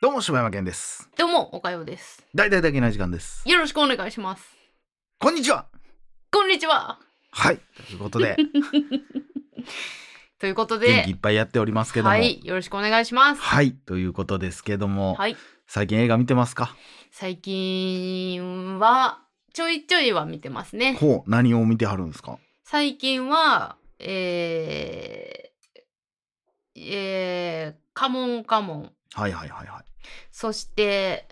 どうも柴山健です。どうも、おかようです。大々だけな時間です。よろしくお願いします。こんにちは。こんにちは。はい。ということで。ということで。元気いっ、ぱいやっておりますけども。はい、よろしくお願いします。はい。ということですけども、はい、最近映画見てますか？最近はちょいちょいは見てますね。ほう。何を見てはるんですか？最近は、えー、えー、カモンカモン。はいはいはいはいそして、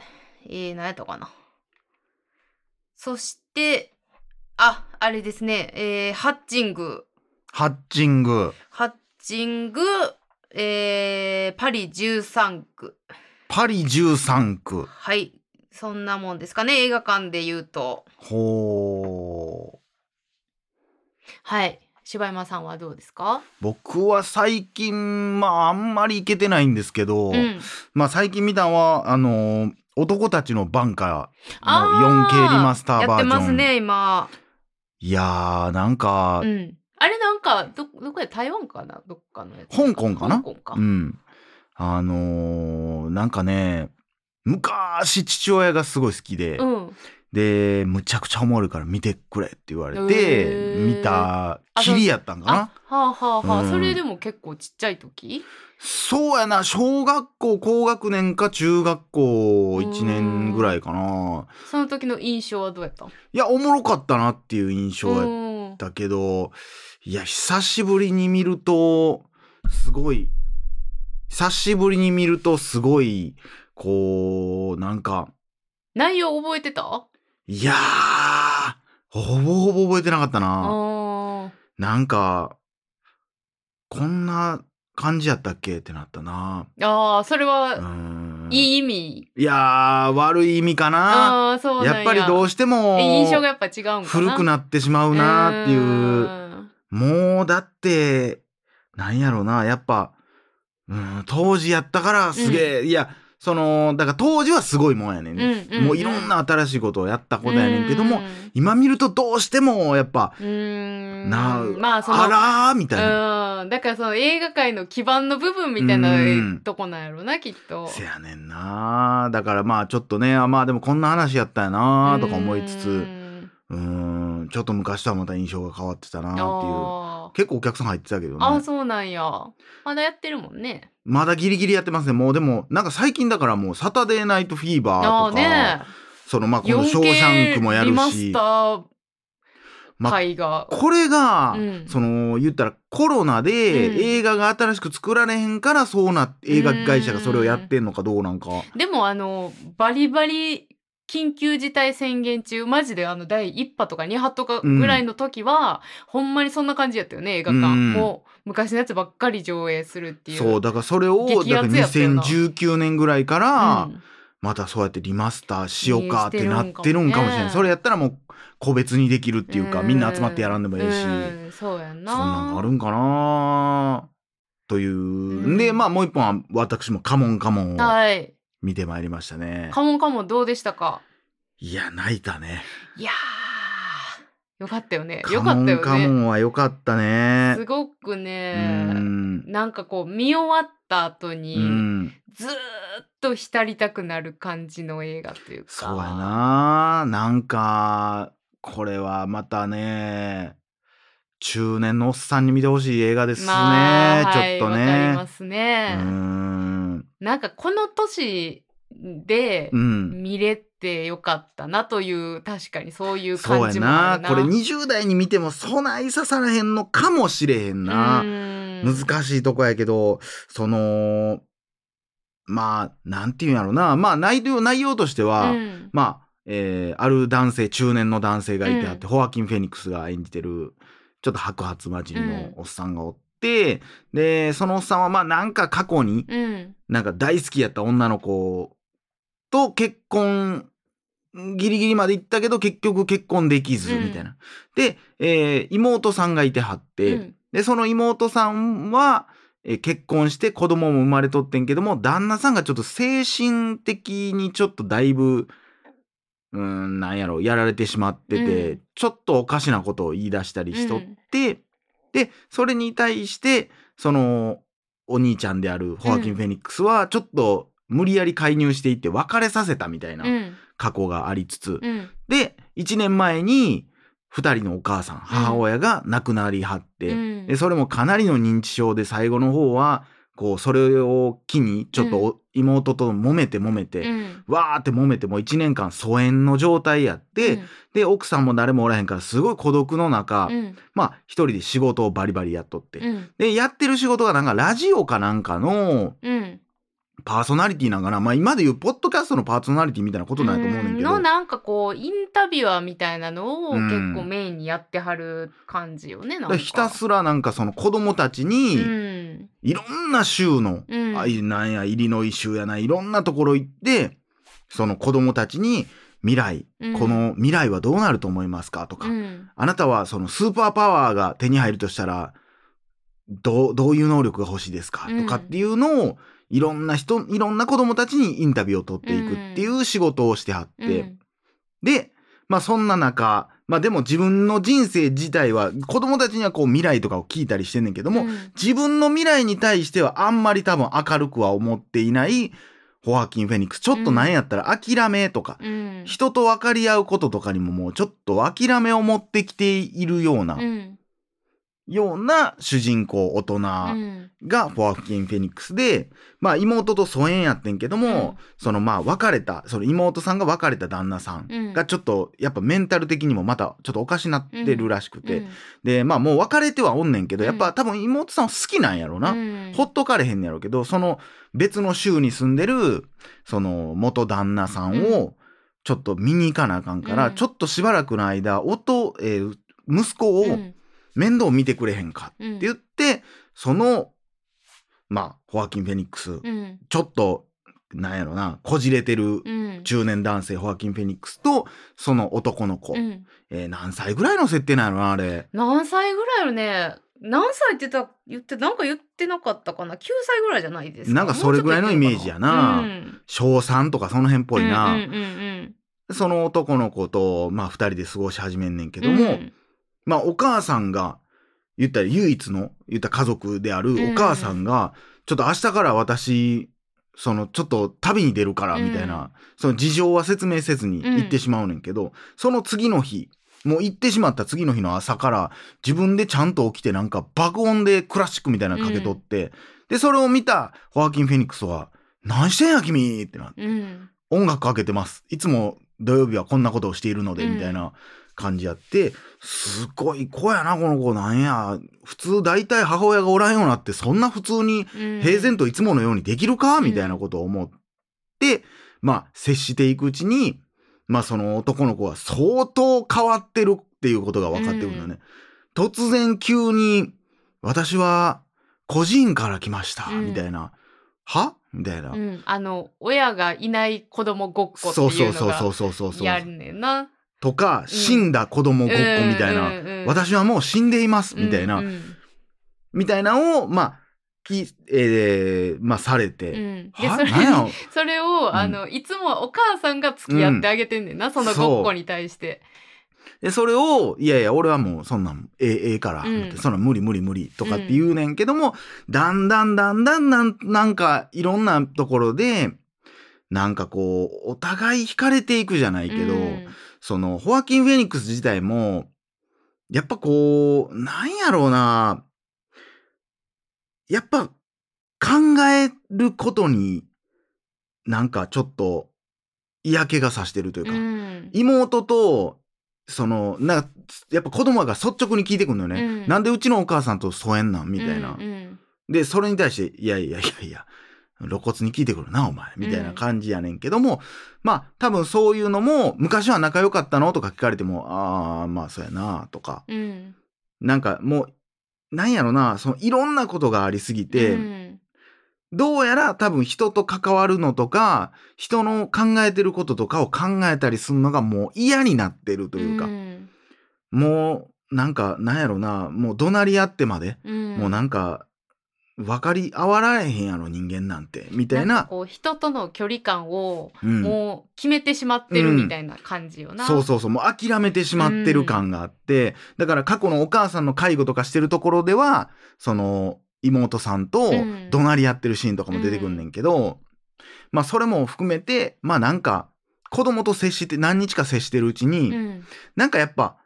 えー、何やったかな。そして、あ、あれですね、えー、ハッチング。ハッチングハッチング、えー、パリ13区。パリ13区はい。そんなもんですかね、映画館で言うと。ほうはい。柴山さんはどうですか？僕は最近まああんまり行けてないんですけど、うん。まあ最近見たのはあのー男たちのバンカーのあー 4K リマスターバージョンやってますね、今。いやーなんか、うん。あれなんか、ど、どこや台湾かな？どっかのやつ。香港かな？香港か。うん。あのーなんかね、昔父親がすごい好きで、うん。で、むちゃくちゃおもろいから見てくれって言われへて、ー。見たきりやったんかあな。、はあはあはあ、うん。それでも結構ちっちゃい時？そうやな、小学校高学年か中学校1年ぐらいかな。その時の印象はどうやった？いや、おもろかったなっていう印象やっうんたけど、いや、久しぶりに見ると、すごい、久しぶりに見るとすごい、こう、なんか、内容覚えてた？いやー、ほぼほぼ覚えてなかったあな。ーなんか、こんな感じやったっけってなったな。あー、それうは、ん。いい意味。いやー、悪い意味かな。あそうや。やっぱりどうしてもえ、印象がやっぱ違うん。古くなってしまうなっていうう。もうだって、なんやろな、やっぱ、うん、当時やったからすげえ、いや、その、だから当時はすごいもんやねんね。もういろんな新しいことをやったことやねんけども、うん今見るとどうしてもやっぱ、うーんなまあそのあらーみたいな。うんだからその映画界の基盤の部分みたいなうんとこなんやろなきっと。せやねんな。だからまあちょっとね、あまあでもこんな話やったやなとか思いつうつ、んうーん、ちょっと昔とはまた印象が変わってたなっていう。結構お客さん入ってたけどね。あそうなんや。まだやってるもんね。まだギリギリやってますね。もうでも、なんか最近だからもうサタデーナイトフィーバーとか、ねそのまあこのショーシャンクもやる 4K リマスしま。これが、うんその言ったらコロナでうん映画が新しく作られへんからそうな映画会社がそれをやってんのかどうなんか。でもあのバリバリ緊急事態宣言中マジであの第1波とか2波とかぐらいの時は、ほんまにそんな感じやったよね映画館、うん。もう昔のやつばっかり上映するっていう。そうだからそれをだからツやったよな。2019年ぐらいから、うん。またそうやってリマスターしようかってなってるんねかもしれない、ね。それやったらもう個別にできるっていうか、うんみんな集まってやらんでもいいし、うん。そうやんな。そんなんがあるんかな。という、ん。でまあもう一本は私も「カモンカモン」をはい見てまいりましたね。カモンカモンどうでしたか？いや泣いたね。いやーよかったよね。カよかったよモンカモねンはよかったね。すごくうねん。なんかこう見終わった後に、うん。ずーっと浸りたくなる感じの映画というか。そうやな。なんかこれはまたね中年のおっさんに見てほしい映画ですね、まあはいちょっとわかりねますね、うんなんかこの年でうん。見れてよかったなという確かにそういう感じもな。な。これ20代に見てもそない刺さらへんのかもしれへんな、うん。難しいとこやけどそのまあなんていうんやろな。まあ内容内容としては、うん。まあ、えーある男性中年の男性がいてあって、うホアキン・フェニックスが演じてるちょっと白髪混じりのおっさんがおって、でそのおっさんはまあなんか過去にうん。なんか大好きやった女の子と結婚ギリギリまで行ったけど結局結婚できずうん。みたいな。で、えー妹さんがいてはって、うん。でその妹さんは、えー結婚して子供も生まれとってんけども旦那さんがちょっと精神的にちょっとだいぶうーんなんやろやられてしまってて、うん。ちょっとおかしなことを言い出したりしとって、でそれに対してそのお兄ちゃんであるホアキン・フェニックスはちょっと無理やり介入していって別れさせたみたいなうん。過去がありつつ、うん。で1年前に2人のお母さん母親が亡くなりはって、うん。でそれもかなりの認知症で最後の方はこうそれを機にちょっとお妹と揉めて揉めて、うん。わーって揉めてもう1年間疎遠の状態やって、うん。で奥さんも誰もおらへんからすごい孤独の中、うん。まあ一人で仕事をバリバリやっとって、うん。でやってる仕事がなんかラジオかなんかのうんパーソナリティなんかな。まあ今で言うポッドキャストのパーソナリティみたいなことなんやと思うねんけど、のなんかこうインタビュアーみたいなのをうん結構メインにやってはる感じよね、なんか。でひたすらなんかその子供たちに、うん。いろんな州の、うん。あいなんやイリノイ州やないろんなところ行ってその子供たちに未来、うん。この未来はどうなると思いますかとか、うん。あなたはそのスーパーパワーが手に入るとしたらどうどういう能力が欲しいですか、うん。とかっていうのをいろんな人いろんな子供たちにインタビューを取っていくっていう仕事をしてはって、うん。でまあそんな中まあでも自分の人生自体は子供たちにはこう未来とかを聞いたりしてんねんけども、うん。自分の未来に対してはあんまり多分明るくは思っていないホアキン・フェニックス。ちょっとなんやったら諦めとか、うん。人と分かり合うこととかにももうちょっと諦めを持ってきているような、うんような主人公大人うん。がホアキン・フェニックスで、まあ妹と疎遠やってんけども、うん。そのまあ別れたその妹さんが別れた旦那さうん。んがちょっとやっぱメンタル的にもまたちょっとおかしなってるらしくて、うん。でまあもう別れてはおんねんけどうん。やっぱ多分妹さんは好きなんやろな、うん。ほっとかれへんねやろうけどその別の州に住んでるその元旦那さんうをちょっと見に行かなあかんから、うん。ちょっとしばらくの間夫、えー息子をうん面倒見てくれへんかうん。って言って、そのまあホアキン・フェニックス、うん。ちょっとなんやろなこじれてるうん。中年男性ホアキン・フェニックスとその男の子、うん。えー何歳ぐらいの設定なんやろなあれ。何歳ぐらいよね。何歳って言った言ってなんか言ってなかったかな。9歳ぐらいじゃないですか。なんかそれぐらいのイメージやな。うん。小3とかその辺っぽいな。うんうんうんその男の子と、まあ、二人で過ごし始めんねんけうんども、うんまあ、お母さんが、言ったら唯一の、言ったら家族であるお母さんが、ちょっと明日から私、その、ちょっと旅に出るから、みたいな、うんその事情は説明せずに行ってしまうねんけど、その次の日、もう行ってしまった次の日の朝から、自分でちゃんと起きて、なんか爆音でクラシックみたいなのかけとって、で、それを見たホアキン・フェニックスは、何してんや君！ってなってうん。音楽かけてます。いつも土曜日はこんなことをしているので、うん。みたいな感じやって、すごい子やな、この子なんや。普通大体母親がおらんようになって、そんな普通にうん平然といつものようにできるか、うんみたいなことを思って、まあ、接していくうちに、まあ、その男の子は相当変わってるっていうことが分かってくるんだね。突然急に、私は孤児院から来ました、うんみたいな。は？みたいな。うん、あの親がいない子供ごっこってそういうのそうそうそうがそうそうそう。やるねんな。とか、死んだ子供ごっこみたいな、うんうんうん私はもう死んでいますみたいな、うんうん。みたいなのを、まあ、き、えーまあ、されて、うん。ではそれ それを、ん。あのいつもはお母さんが付き合ってあげてんねんな、そのごっこに対して。で、それを、いやいや、俺はもうそんなん、ええええから、うん。そんなん無理無理無理とかって言うねんけども、だんだんだんだんなん、なんか、いろんなところで、なんかこう、お互い惹かれていくじゃないけど、うん。その、ホアキン・フェニックス自体も、やっぱこう、なんやろうな、やっぱ、考えることに、なんかちょっと、嫌気がさしてるというか、うん。妹と、その、なんか、やっぱ子供が率直に聞いてくるのよね。うん。なんでうちのお母さんと疎遠なん？みたいな。うんうん。で、それに対して、いやいやいやいや、露骨に聞いてくるな、お前。みたいな感じやねんけども、まあ、多分そういうのも、昔は仲良かったのとか聞かれても、ああ、まあ、そうやな、とか。うん。なんかもう、なんやろな、そのいろんなことがありすぎて、うん。どうやら多分人と関わるのとか、人の考えてることとかを考えたりするのがもう嫌になってるというか、ん。もう、なんか、なんやろな、もう怒鳴り合ってまで、うん。もうなんか、分かり合わられへんやろ人間なんてみたいな。こう人との距離感をうん。もう決めてしまってるみたいな感じよな。そうそうそう。もう諦めてしまってる感があって、だから過去のお母さんの介護とかしてるところではその妹さんとうん。怒鳴り合ってるシーンとかも出てくんねんけど、まあそれも含めてまあなんか子供と接して何日か接してるうちに、うん。なんかやっぱ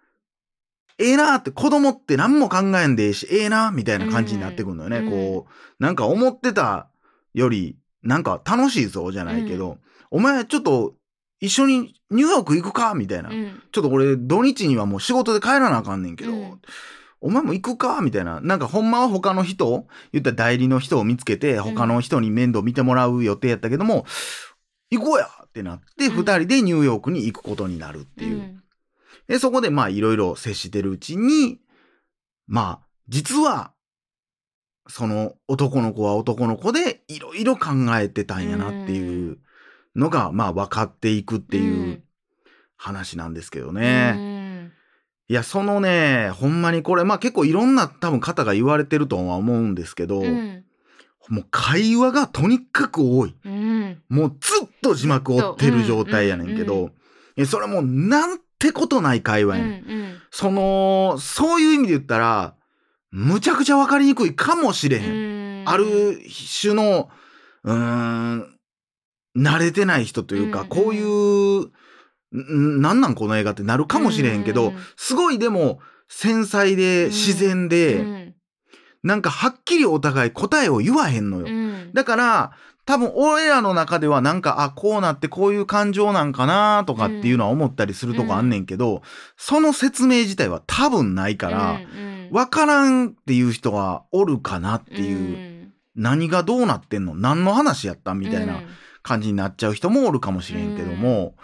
ええなって子供って何も考えんでええしええなみたいな感じになってくるのよね、うん。こうなんか思ってたよりなんか楽しいぞじゃないけど、お前ちょっと一緒にニューヨーク行くかみたいな、うん。ちょっと俺土日にはもう仕事で帰らなあかんねんけど、うん。お前も行くかみたいな。なんかほんまは他の人、言ったら代理の人を見つけて、他の人に面倒見てもらう予定やったけども、行こうやってなって、うん。二人でニューヨークに行くことになるっていう。うんで、そこでまあいろいろ接してるうちに、まあ、実は、その男の子は男の子でいろいろ考えてたんやなっていうのが、まあ分かっていくっていう話なんですけどね。うん。いや、そのね、ほんまにこれ、まあ結構いろんな多分方が言われてるとは思うんですけど、うん。もう会話がとにかく多い。うん。もうずっと字幕を追ってる状態やねんけうんうど、それもうなんてことない会話うんやねん。うん。その、そういう意味で言ったら、むちゃくちゃわかりにくいかもしれへん。うん。ある種の、うーん、慣れてない人というか、うんこういう、んなんなんこの映画ってなるかもしれへんけど、うんすごいでも繊細で自然で、うん。なんかはっきりお互い答えを言わへんのよ。うん。だから、多分俺らの中ではなんか、あ、こうなってこういう感情なんかなとかっていうのは思ったりするとこあんねんけど、その説明自体は多分ないから、うんうん。わからんっていう人がおるかなっていう、うん。何がどうなってんの何の話やったみたいな感じになっちゃう人もおるかもしれんけども、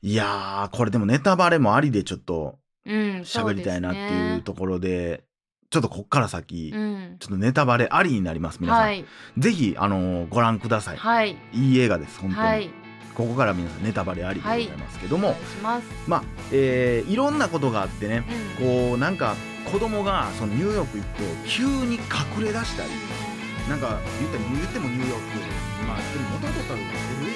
いやー、これでもネタバレもありでちょっとうん喋りたいなっていうところで、ちょっとこっから先、そうですねちょっとネタバレありになります、皆さん。うんはい。ぜひ、あのーご覧ください。はい。いい映画です、本当に。はい。ここから皆さんネタバレありでございますけども、お願い。します。まあ、えーいろんなことがあってね、うん。こうなんか子供がそのニューヨーク行って急に隠れ出したりなんか言ってもニューヨークまあでも元々多分 LA や